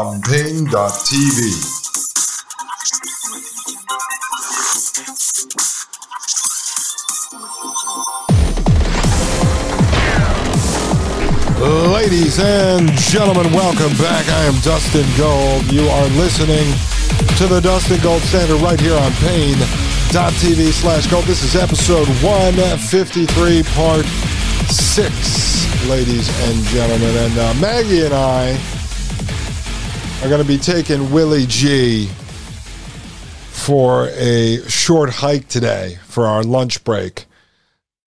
on Paine.tv. Ladies and gentlemen, welcome back. I am Dustin Gold. You are listening to the Dustin Gold Standard right here on Paine.tv slash gold. This is episode 153, part 6, ladies and gentlemen. And uh, Maggie and I are going to be taking Willie G for a short hike today for our lunch break.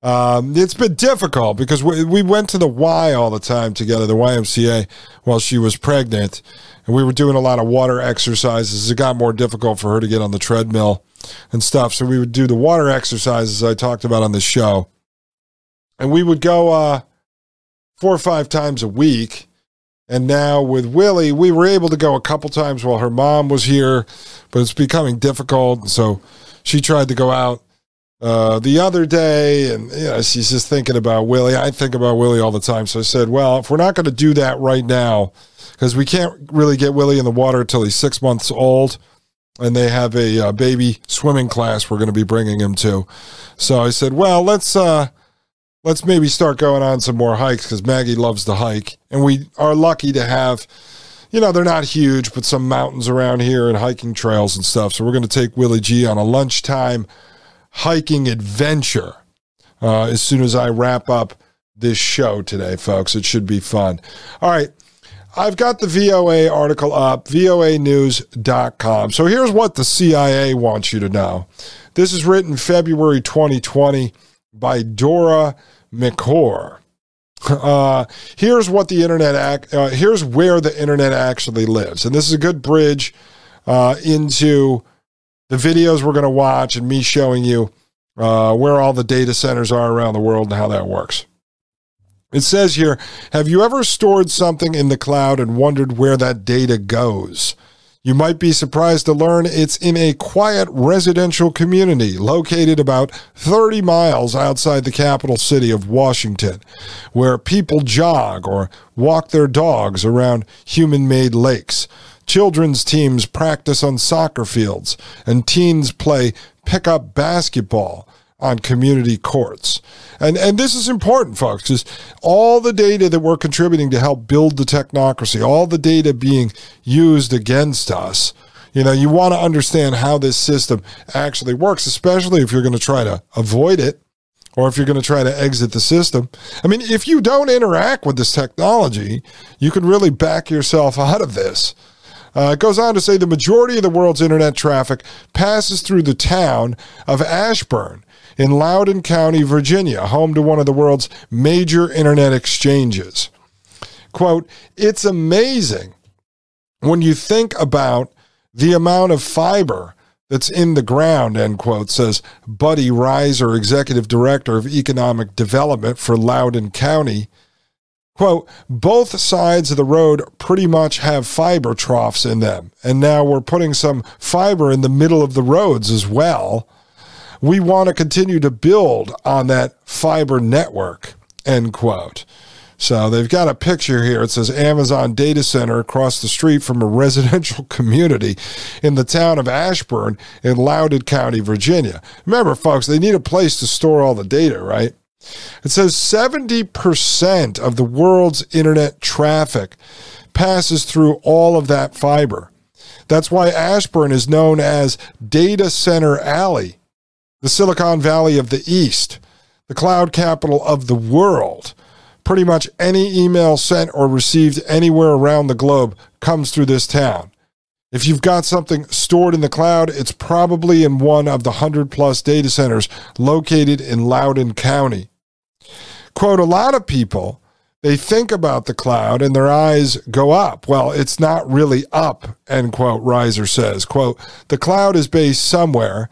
Um, it's been difficult because we, we went to the Y all the time together, the YMCA, while she was pregnant. And we were doing a lot of water exercises. It got more difficult for her to get on the treadmill and stuff. So we would do the water exercises I talked about on the show. And we would go uh, four or five times a week. And now with Willie, we were able to go a couple times while her mom was here, but it's becoming difficult. So she tried to go out uh, the other day, and you know, she's just thinking about Willie. I think about Willie all the time. So I said, well, if we're not going to do that right now, because we can't really get Willie in the water until he's six months old, and they have a uh, baby swimming class we're going to be bringing him to. So I said, well, let's uh, let's maybe start going on some more hikes because Maggie loves to hike, and we are lucky to have. You know, they're not huge, but some mountains around here and hiking trails and stuff. So we're going to take Willie G on a lunchtime hiking adventure uh, as soon as I wrap up this show today, folks. It should be fun. All right. I've got the VOA article up, voanews.com. So here's what the CIA wants you to know. This is written February 2020 by Dora Mekouar. Uh, here's what the internet act, uh, here's where the internet actually lives. And this is a good bridge uh, into the videos we're going to watch and me showing you uh, where all the data centers are around the world and how that works. It says here Have you ever stored something in the cloud and wondered where that data goes? You might be surprised to learn it's in a quiet residential community located about 30 miles outside the capital city of Washington, where people jog or walk their dogs around human made lakes. Children's teams practice on soccer fields, and teens play pickup basketball on community courts. And and this is important, folks, because all the data that we're contributing to help build the technocracy, all the data being used against us, you know, you want to understand how this system actually works, especially if you're going to try to avoid it or if you're going to try to exit the system. I mean, if you don't interact with this technology, you could really back yourself out of this. Uh, it goes on to say the majority of the world's internet traffic passes through the town of Ashburn in Loudoun County, Virginia, home to one of the world's major internet exchanges. Quote, it's amazing when you think about the amount of fiber that's in the ground, end quote, says Buddy Rizer, executive director of economic development for Loudoun County. Quote, both sides of the road pretty much have fiber troughs in them. And now we're putting some fiber in the middle of the roads as well. We want to continue to build on that fiber network, end quote. So they've got a picture here. It says Amazon data center across the street from a residential community in the town of Ashburn in Loudoun County, Virginia. Remember, folks, they need a place to store all the data, right? It says 70% of the world's internet traffic passes through all of that fiber. That's why Ashburn is known as Data Center Alley, the Silicon Valley of the East, the cloud capital of the world. Pretty much any email sent or received anywhere around the globe comes through this town. If you've got something stored in the cloud, it's probably in one of the 100 plus data centers located in Loudoun County. Quote, a lot of people, they think about the cloud and their eyes go up. Well, it's not really up, end quote, Rizer says. Quote, the cloud is based somewhere.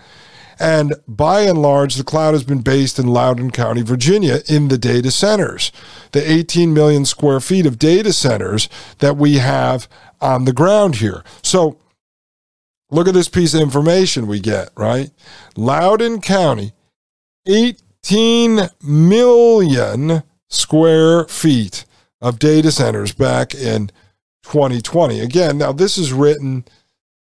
And by and large, the cloud has been based in Loudoun County, Virginia, in the data centers, the 18 million square feet of data centers that we have on the ground here. So look at this piece of information we get, right? Loudoun County, 18 million square feet of data centers back in 2020. Again, now this is written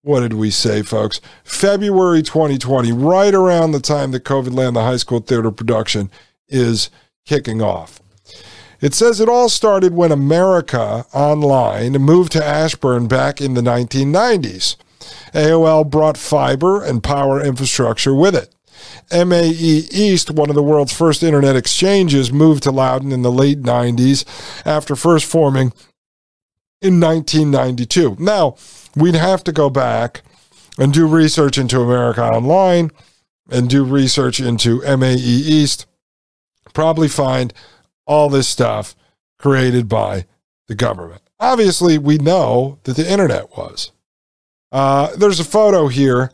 what did we say, folks? February 2020, right around the time that COVID Land, the high school theater production, is kicking off. It says it all started when America Online moved to Ashburn back in the 1990s. AOL brought fiber and power infrastructure with it. MAE East, one of the world's first internet exchanges, moved to Loudoun in the late 90s after first forming in 1992. Now, we'd have to go back and do research into America Online and do research into MAE East, probably find all this stuff created by the government. Obviously, we know that the internet was. Uh, there's a photo here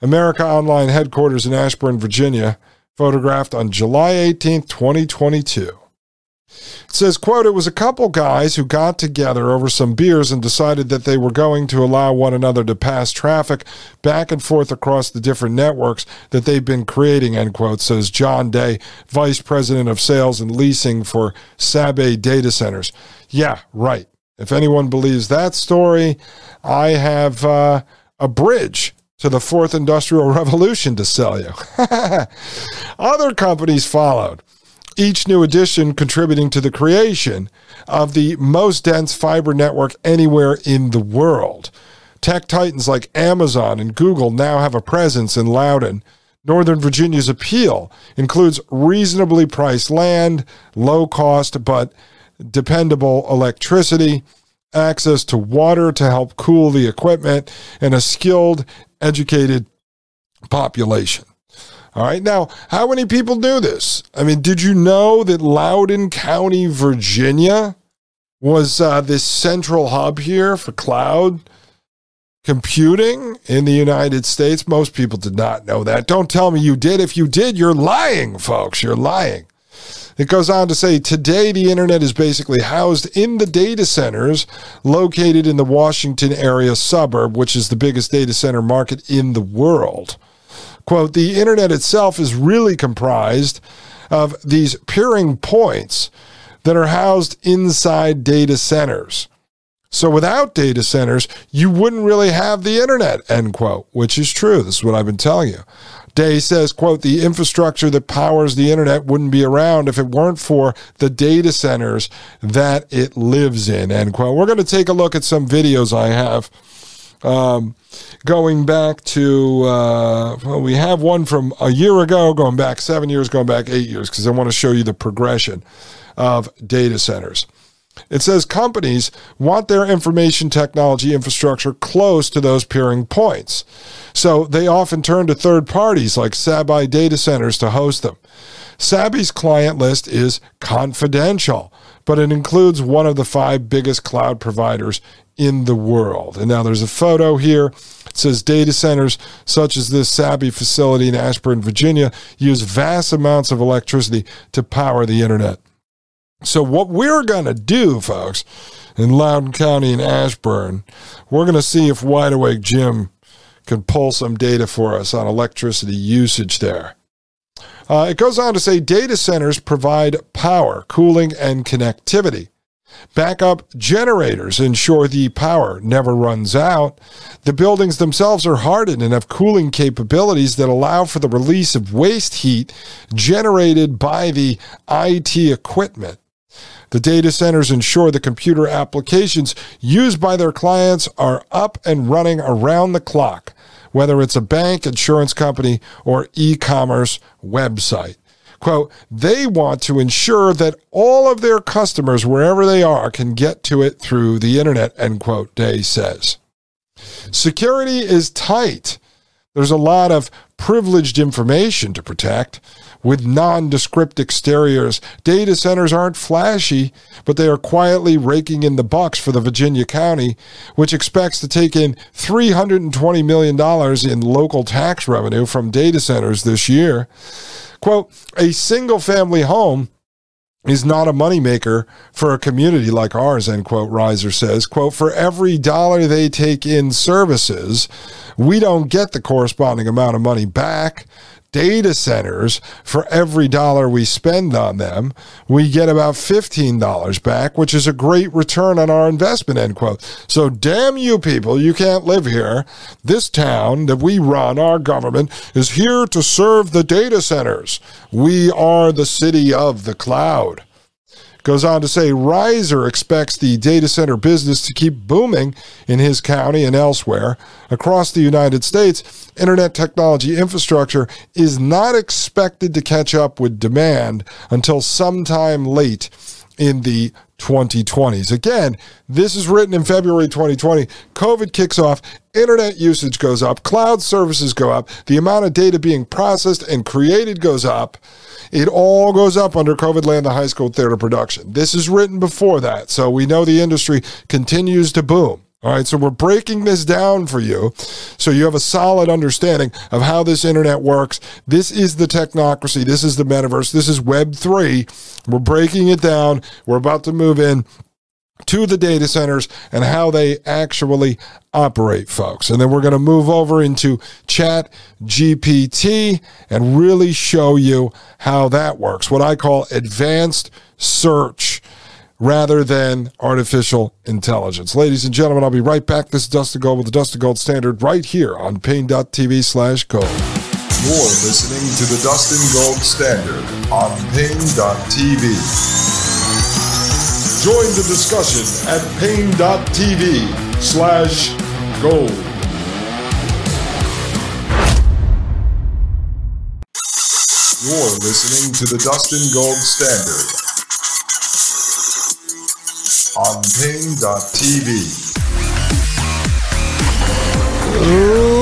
America Online headquarters in Ashburn, Virginia, photographed on July 18, 2022. It says, quote, it was a couple guys who got together over some beers and decided that they were going to allow one another to pass traffic back and forth across the different networks that they've been creating, end quote, says John Day, Vice President of Sales and Leasing for Sabey Data Centers. Yeah, right. If anyone believes that story, I have uh, a bridge to the fourth industrial revolution to sell you. Other companies followed each new addition contributing to the creation of the most dense fiber network anywhere in the world. Tech titans like Amazon and Google now have a presence in Loudoun. Northern Virginia's appeal includes reasonably priced land, low cost but dependable electricity, access to water to help cool the equipment, and a skilled, educated population. All right. Now, how many people do this? I mean, did you know that Loudoun County, Virginia was uh, this central hub here for cloud computing in the United States? Most people did not know that. Don't tell me you did. If you did, you're lying, folks. You're lying. It goes on to say today the internet is basically housed in the data centers located in the Washington area suburb, which is the biggest data center market in the world. Quote, the internet itself is really comprised of these peering points that are housed inside data centers. So without data centers, you wouldn't really have the internet, end quote, which is true. This is what I've been telling you. Day says, quote, the infrastructure that powers the internet wouldn't be around if it weren't for the data centers that it lives in, end quote. We're going to take a look at some videos I have Um, going back to, uh, well, we have one from a year ago, going back seven years, going back eight years, because I want to show you the progression of data centers. It says companies want their information technology infrastructure close to those peering points. So they often turn to third parties like Sabey Data Centers to host them. Sabey's client list is confidential, but it includes one of the five biggest cloud providers in the world. And now there's a photo here. It says data centers such as this Sabey facility in Ashburn, Virginia, use vast amounts of electricity to power the internet. So, what we're going to do, folks, in Loudoun County and Ashburn, we're going to see if Wide Awake Jim can pull some data for us on electricity usage there. Uh, it goes on to say data centers provide power, cooling, and connectivity. Backup generators ensure the power never runs out. The buildings themselves are hardened and have cooling capabilities that allow for the release of waste heat generated by the IT equipment. The data centers ensure the computer applications used by their clients are up and running around the clock, whether it's a bank, insurance company, or e commerce website. Quote, they want to ensure that all of their customers, wherever they are, can get to it through the internet, end quote, Day says. Security is tight. There's a lot of privileged information to protect with nondescript exteriors. Data centers aren't flashy, but they are quietly raking in the bucks for the Virginia County, which expects to take in $320 million in local tax revenue from data centers this year. Quote, a single family home is not a moneymaker for a community like ours, end quote, Rizer says. Quote, for every dollar they take in services, we don't get the corresponding amount of money back data centers, for every dollar we spend on them, we get about $15 back, which is a great return on our investment, end quote. So damn you people, you can't live here. This town that we run, our government, is here to serve the data centers. We are the city of the cloud. Goes on to say Rizer expects the data center business to keep booming in his county and elsewhere. Across the United States, internet technology infrastructure is not expected to catch up with demand until sometime late in the 2020s. Again, this is written in February 2020. COVID kicks off, internet usage goes up, cloud services go up, the amount of data being processed and created goes up. It all goes up under COVID land, the high school theater production. This is written before that, so we know the industry continues to boom. All right, so we're breaking this down for you so you have a solid understanding of how this internet works. This is the technocracy. This is the metaverse. This is Web 3. We're breaking it down. We're about to move in to the data centers and how they actually operate, folks. And then we're going to move over into Chat GPT and really show you how that works. What I call advanced search rather than artificial intelligence. Ladies and gentlemen, I'll be right back. This is Dustin Gold with the Dustin Gold Standard right here on Paine.tv slash gold. You're listening to the Dustin Gold Standard on Paine.tv. Join the discussion at Paine.tv slash gold. You're listening to the Dustin Gold Standard on Paine.tv.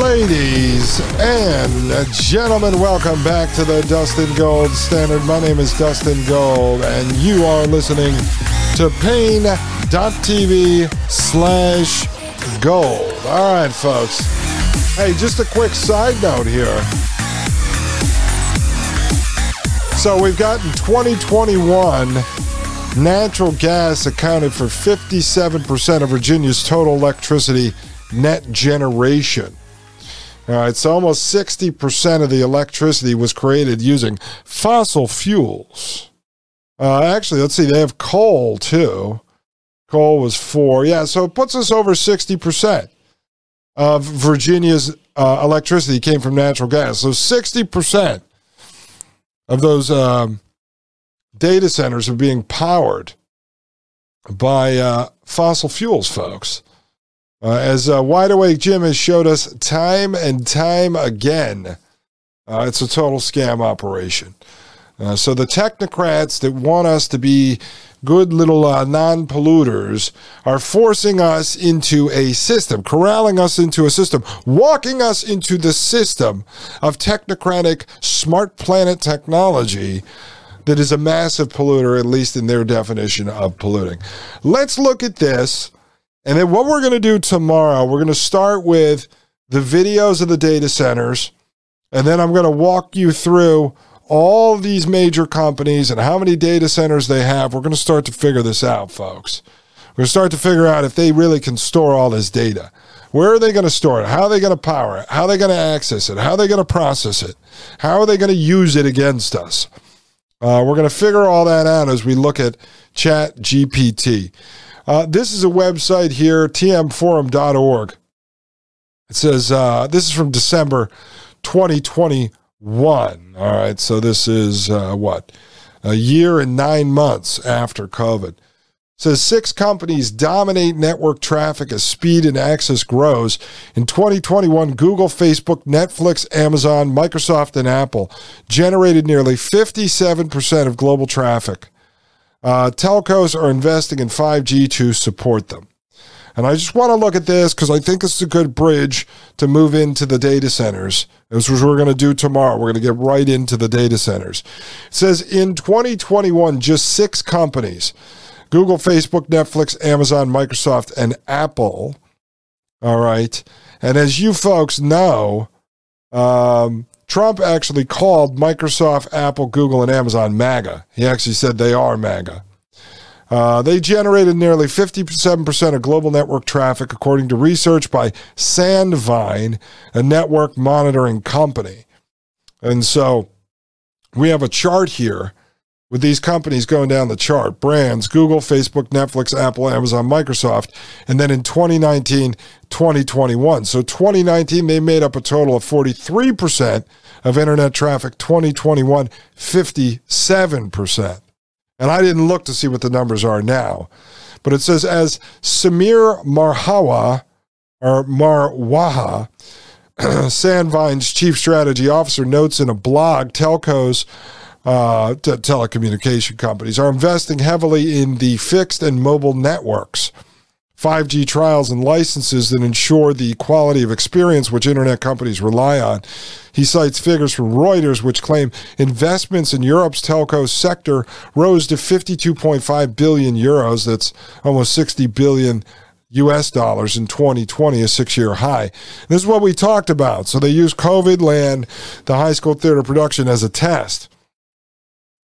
Ladies and gentlemen, welcome back to the Dustin Gold Standard. My name is Dustin Gold, and you are listening to Paine.tv slash gold. All right, folks. Hey, just a quick side note here. So we've got in 2021, natural gas accounted for 57% of Virginia's total electricity net generation. All right, so almost 60% of the electricity was created using fossil fuels. Uh, actually, let's see, they have coal too. Coal was four. Yeah, so it puts us over 60% of Virginia's uh, electricity came from natural gas. So 60% of those um, data centers are being powered by uh, fossil fuels, folks. Uh, as uh, Wide Awake Jim has showed us time and time again, uh, it's a total scam operation. Uh, so the technocrats that want us to be good little uh, non polluters are forcing us into a system, corralling us into a system, walking us into the system of technocratic smart planet technology that is a massive polluter, at least in their definition of polluting. Let's look at this. And then what we're going to do tomorrow, we're going to start with the videos of the data centers. And then I'm going to walk you through all these major companies and how many data centers they have. We're going to start to figure this out, folks. We're going to start to figure out if they really can store all this data. Where are they going to store it? How are they going to power it? How are they going to access it? How are they going to process it? How are they going to use it against us? Uh, we're going to figure all that out as we look at Chat GPT. Uh, this is a website here, tmforum.org. It says uh, this is from December 2021. All right, so this is uh, what? A year and nine months after COVID. Says six companies dominate network traffic as speed and access grows. In 2021, Google, Facebook, Netflix, Amazon, Microsoft, and Apple generated nearly 57% of global traffic. Uh, telcos are investing in 5G to support them. And I just want to look at this because I think it's a good bridge to move into the data centers. This is what we're going to do tomorrow. We're going to get right into the data centers. It says in 2021, just six companies Google, Facebook, Netflix, Amazon, Microsoft, and Apple. All right. And as you folks know, um, Trump actually called Microsoft, Apple, Google, and Amazon MAGA. He actually said they are MAGA. Uh, they generated nearly 57% of global network traffic, according to research by Sandvine, a network monitoring company. And so we have a chart here with these companies going down the chart brands Google, Facebook, Netflix, Apple, Amazon, Microsoft. And then in 2019, 2021. So 2019, they made up a total of 43% of internet traffic. 2021, 57%. And I didn't look to see what the numbers are now. But it says, as Samir Marhawa, or Marwaha, Sandvine's chief strategy officer, notes in a blog, telcos uh, telecommunication companies are investing heavily in the fixed and mobile networks. 5G trials and licenses that ensure the quality of experience which internet companies rely on. He cites figures from Reuters which claim investments in Europe's telco sector rose to 52.5 billion euros. That's almost 60 billion US dollars in 2020, a six year high. This is what we talked about. So they use COVID land, the high school theater production, as a test.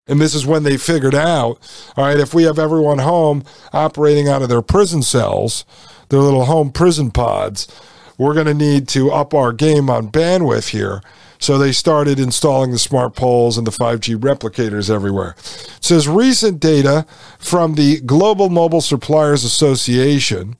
And this is when they figured out, all right, if we have everyone home operating out of their prison cells, their little home prison pods, we're going to need to up our game on bandwidth here. So they started installing the smart poles and the 5G replicators everywhere. It says recent data from the Global Mobile Suppliers Association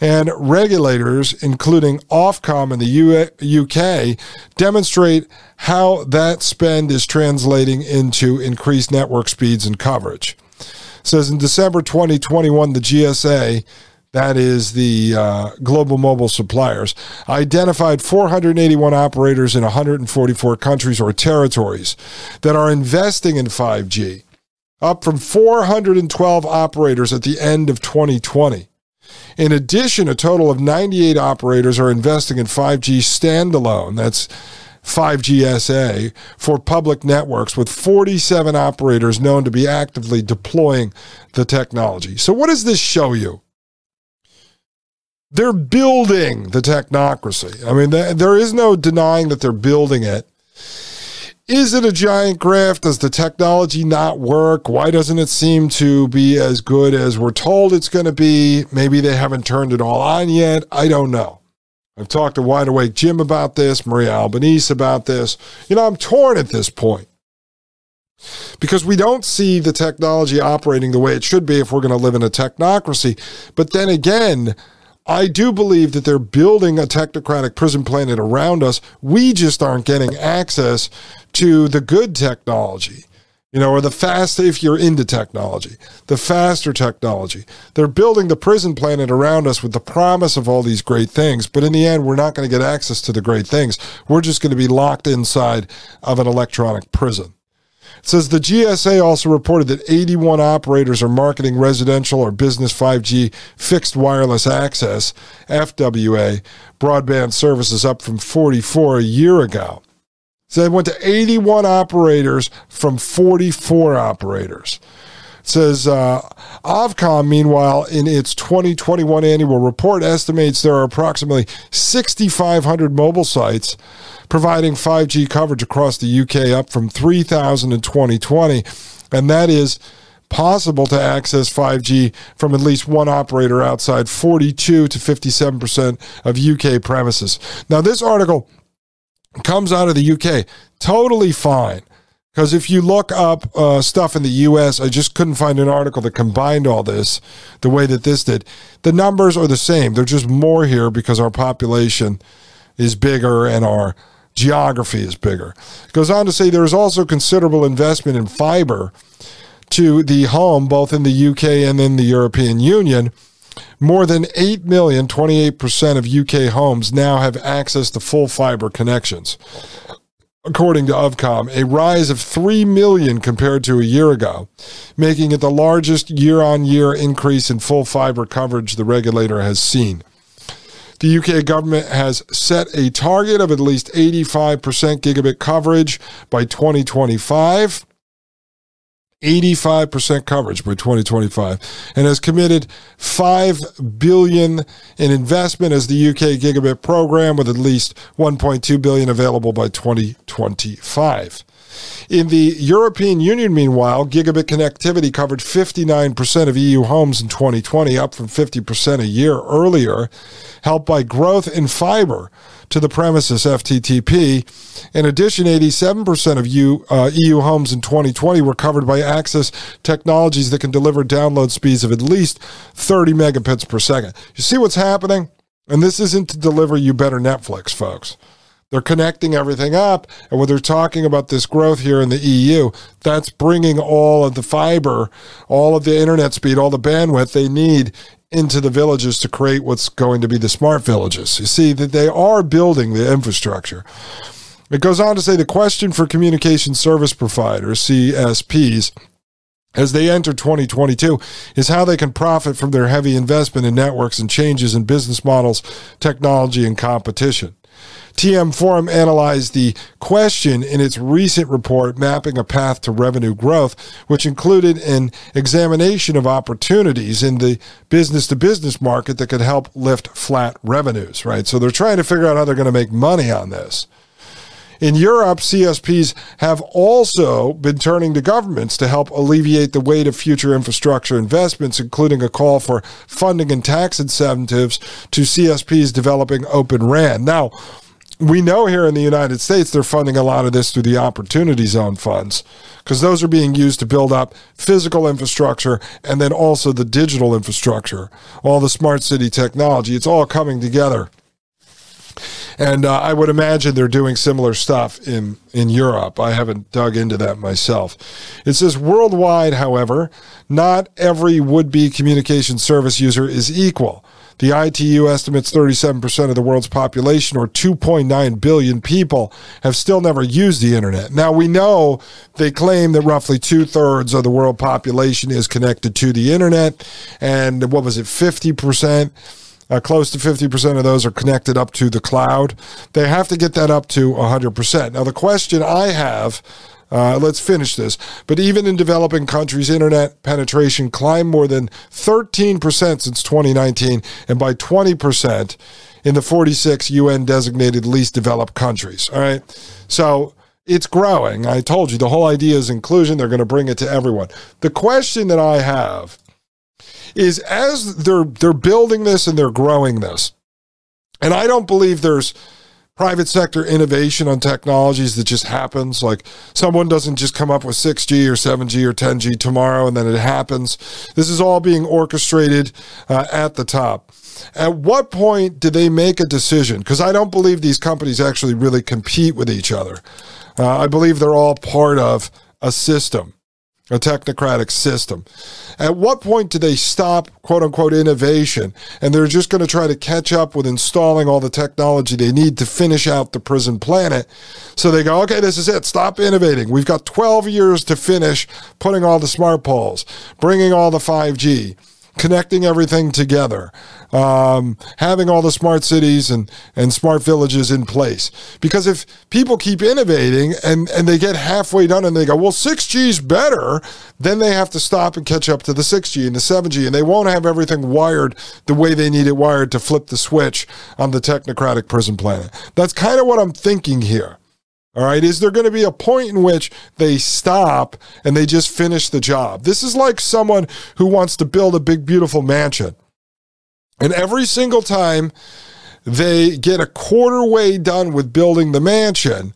and regulators, including Ofcom in the UK, demonstrate how that spend is translating into increased network speeds and coverage. It says in December 2021, the GSA, that is the uh, global mobile suppliers, identified 481 operators in 144 countries or territories that are investing in 5G, up from 412 operators at the end of 2020. In addition, a total of 98 operators are investing in 5G standalone. That's 5G SA for public networks, with 47 operators known to be actively deploying the technology. So, what does this show you? They're building the technocracy. I mean, there is no denying that they're building it. Is it a giant grift? Does the technology not work? Why doesn't it seem to be as good as we're told it's going to be? Maybe they haven't turned it all on yet. I don't know. I've talked to Wide Awake Jim about this, Maria Albanese about this. You know, I'm torn at this point because we don't see the technology operating the way it should be if we're going to live in a technocracy. But then again, I do believe that they're building a technocratic prison planet around us. We just aren't getting access to the good technology. you know, or the fast, if you're into technology, the faster technology. They're building the prison planet around us with the promise of all these great things, but in the end, we're not going to get access to the great things. We're just going to be locked inside of an electronic prison. It says the GSA also reported that 81 operators are marketing residential or business 5G fixed wireless access, FWA, broadband services up from 44 a year ago. So they went to 81 operators from 44 operators. It says uh, Ofcom, meanwhile, in its 2021 annual report, estimates there are approximately 6,500 mobile sites providing 5G coverage across the UK, up from 3,000 in 2020. And that is possible to access 5G from at least one operator outside 42 to 57% of UK premises. Now, this article comes out of the UK. Totally fine. Because if you look up uh, stuff in the US, I just couldn't find an article that combined all this the way that this did. The numbers are the same. They're just more here because our population is bigger and our geography is bigger. It goes on to say there is also considerable investment in fiber to the home, both in the UK and in the European Union. More than 8 million, 28% of UK homes now have access to full fiber connections. According to Ofcom, a rise of 3 million compared to a year ago, making it the largest year on year increase in full fiber coverage the regulator has seen. The UK government has set a target of at least 85% gigabit coverage by 2025. 85% coverage by 2025 and has committed 5 billion in investment as the UK gigabit program with at least 1.2 billion available by 2025. In the European Union, meanwhile, gigabit connectivity covered 59% of EU homes in 2020, up from 50% a year earlier, helped by growth in fiber to the premises FTTP. In addition, 87% of EU, uh, EU homes in 2020 were covered by access technologies that can deliver download speeds of at least 30 megabits per second. You see what's happening? And this isn't to deliver you better Netflix, folks. They're connecting everything up. And when they're talking about this growth here in the EU, that's bringing all of the fiber, all of the internet speed, all the bandwidth they need into the villages to create what's going to be the smart villages. You see that they are building the infrastructure. It goes on to say the question for communication service providers, CSPs, as they enter 2022 is how they can profit from their heavy investment in networks and changes in business models, technology, and competition. TM Forum analyzed the question in its recent report, Mapping a Path to Revenue Growth, which included an examination of opportunities in the business to business market that could help lift flat revenues, right? So they're trying to figure out how they're going to make money on this. In Europe, CSPs have also been turning to governments to help alleviate the weight of future infrastructure investments, including a call for funding and tax incentives to CSPs developing Open RAN. Now, we know here in the United States they're funding a lot of this through the Opportunity Zone funds because those are being used to build up physical infrastructure and then also the digital infrastructure, all the smart city technology. It's all coming together. And uh, I would imagine they're doing similar stuff in, in Europe. I haven't dug into that myself. It says worldwide, however, not every would be communication service user is equal. The ITU estimates 37% of the world's population, or 2.9 billion people, have still never used the internet. Now, we know they claim that roughly two thirds of the world population is connected to the internet. And what was it, 50%? Uh, close to 50% of those are connected up to the cloud. They have to get that up to 100%. Now, the question I have uh, let's finish this. But even in developing countries, internet penetration climbed more than 13% since 2019 and by 20% in the 46 UN designated least developed countries. All right. So it's growing. I told you the whole idea is inclusion. They're going to bring it to everyone. The question that I have is as they're they're building this and they're growing this, and I don't believe there's private sector innovation on technologies that just happens. Like someone doesn't just come up with 6G or 7G or 10G tomorrow and then it happens. This is all being orchestrated uh, at the top. At what point do they make a decision? Because I don't believe these companies actually really compete with each other. Uh, I believe they're all part of a system. A technocratic system. At what point do they stop, quote unquote, innovation and they're just going to try to catch up with installing all the technology they need to finish out the prison planet? So they go, okay, this is it. Stop innovating. We've got 12 years to finish putting all the smart poles, bringing all the 5G connecting everything together, um, having all the smart cities and, and smart villages in place. Because if people keep innovating and, and they get halfway done and they go, well, 6G is better, then they have to stop and catch up to the 6G and the 7G, and they won't have everything wired the way they need it wired to flip the switch on the technocratic prison planet. That's kind of what I'm thinking here. All right. Is there going to be a point in which they stop and they just finish the job? This is like someone who wants to build a big, beautiful mansion. And every single time they get a quarter way done with building the mansion,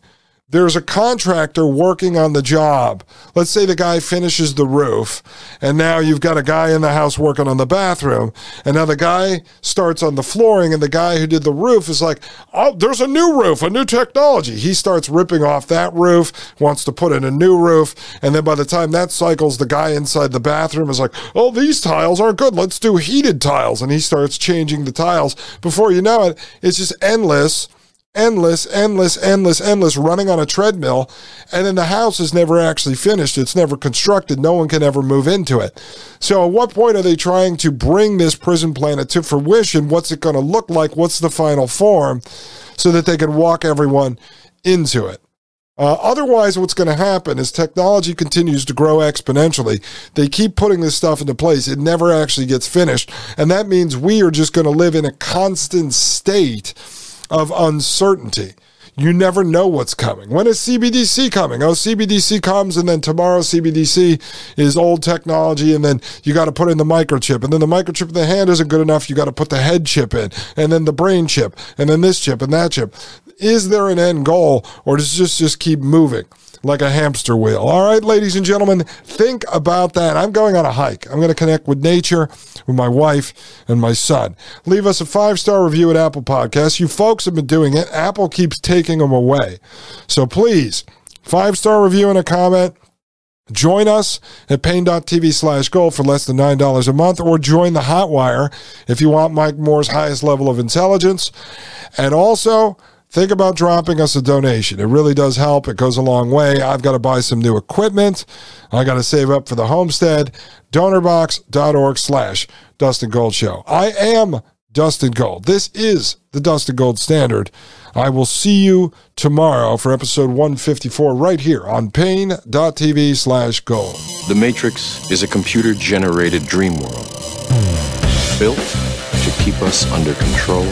there's a contractor working on the job. Let's say the guy finishes the roof, and now you've got a guy in the house working on the bathroom, and now the guy starts on the flooring, and the guy who did the roof is like, "Oh, there's a new roof, a new technology." He starts ripping off that roof, wants to put in a new roof, and then by the time that cycles, the guy inside the bathroom is like, "Oh, these tiles aren't good. Let's do heated tiles," and he starts changing the tiles. Before you know it, it's just endless endless, endless, endless, endless running on a treadmill. And then the house is never actually finished. It's never constructed. No one can ever move into it. So at what point are they trying to bring this prison planet to fruition? What's it going to look like? What's the final form so that they can walk everyone into it? Uh, otherwise, what's going to happen is technology continues to grow exponentially. They keep putting this stuff into place. It never actually gets finished. And that means we are just going to live in a constant state of uncertainty. You never know what's coming. When is CBDC coming? Oh, CBDC comes, and then tomorrow CBDC is old technology, and then you got to put in the microchip, and then the microchip in the hand isn't good enough. You got to put the head chip in, and then the brain chip, and then this chip and that chip. Is there an end goal, or does this just keep moving? Like a hamster wheel. All right, ladies and gentlemen, think about that. I'm going on a hike. I'm going to connect with nature, with my wife and my son. Leave us a five star review at Apple Podcasts. You folks have been doing it. Apple keeps taking them away. So please, five star review and a comment. Join us at paine.tv slash gold for less than $9 a month, or join the Hotwire if you want Mike Moore's highest level of intelligence. And also, think about dropping us a donation. It really does help. It goes a long way. I've got to buy some new equipment. I got to save up for the homestead. Donorbox.org slash Dustin Gold Show. I am Dustin Gold. This is the Dustin Gold Standard. I will see you tomorrow for episode 154 right here on paine.tv slash gold. The Matrix is a computer generated dream world built to keep us under control